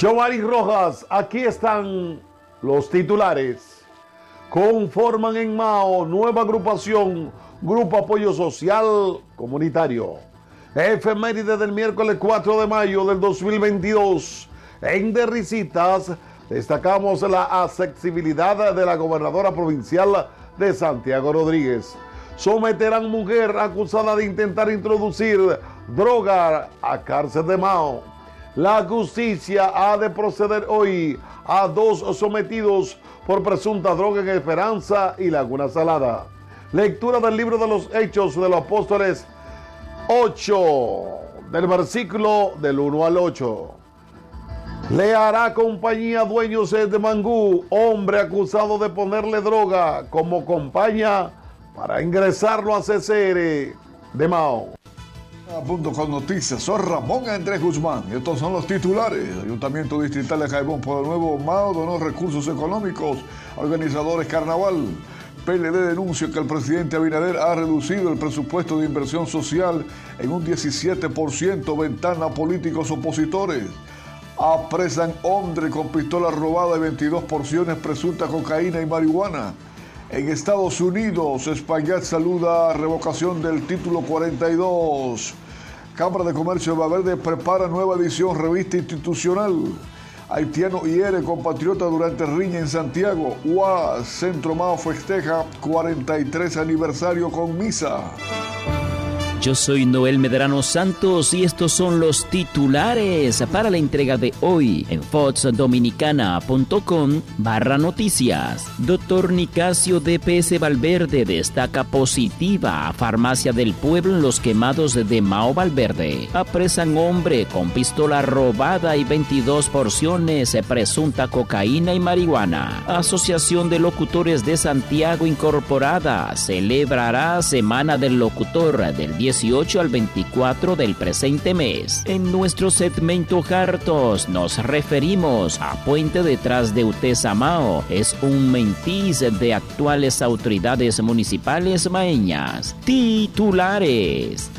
Giovanni Rojas, aquí están los titulares. Conforman en Mao nueva agrupación, Grupo Apoyo Social Comunitario. Efeméride del miércoles 4 de mayo del 2022. En Derricitas destacamos la accesibilidad de la gobernadora provincial de Santiago Rodríguez. Someterán mujer acusada de intentar introducir droga a cárcel de Mao. La justicia ha de proceder hoy a dos sometidos por presunta droga en Esperanza y Laguna Salada. Lectura del libro de los Hechos de los Apóstoles 8, del versículo del 1 al 8. Le hará compañía dueños de Mangú, hombre acusado de ponerle droga como compañía para ingresarlo a CCR de Mao. Punto noticias, soy Ramón Andrés Guzmán. Estos son los titulares. Ayuntamiento Distrital de Jaibón por el nuevo Mao donó recursos económicos organizadores carnaval. PLD denuncia que el presidente Abinader ha reducido el presupuesto de inversión social en un 17%, ventana a políticos opositores. Apresan hombre con pistola robada y 22 porciones presunta cocaína y marihuana. En Estados Unidos, Espaillat saluda revocación del título 42. Cámara de Comercio de Verde prepara nueva edición revista institucional. Haitiano hiere compatriota durante riña en Santiago. UA Centro Mao festeja 43 aniversario con misa. Yo soy Noel Medrano Santos y estos son los titulares para la entrega de hoy en foxdominicana.com barra noticias. Doctor Nicasio DPS Valverde destaca positiva a Farmacia del Pueblo en los quemados de Mao Valverde. Apresan hombre con pistola robada y 22 porciones presunta cocaína y marihuana. Asociación de Locutores de Santiago Incorporada celebrará Semana del Locutor del 10 18 al 24 del presente mes. En nuestro segmento Hartos nos referimos a Puente detrás de Utesamao. Es un mentis de actuales autoridades municipales maeñas. Titulares.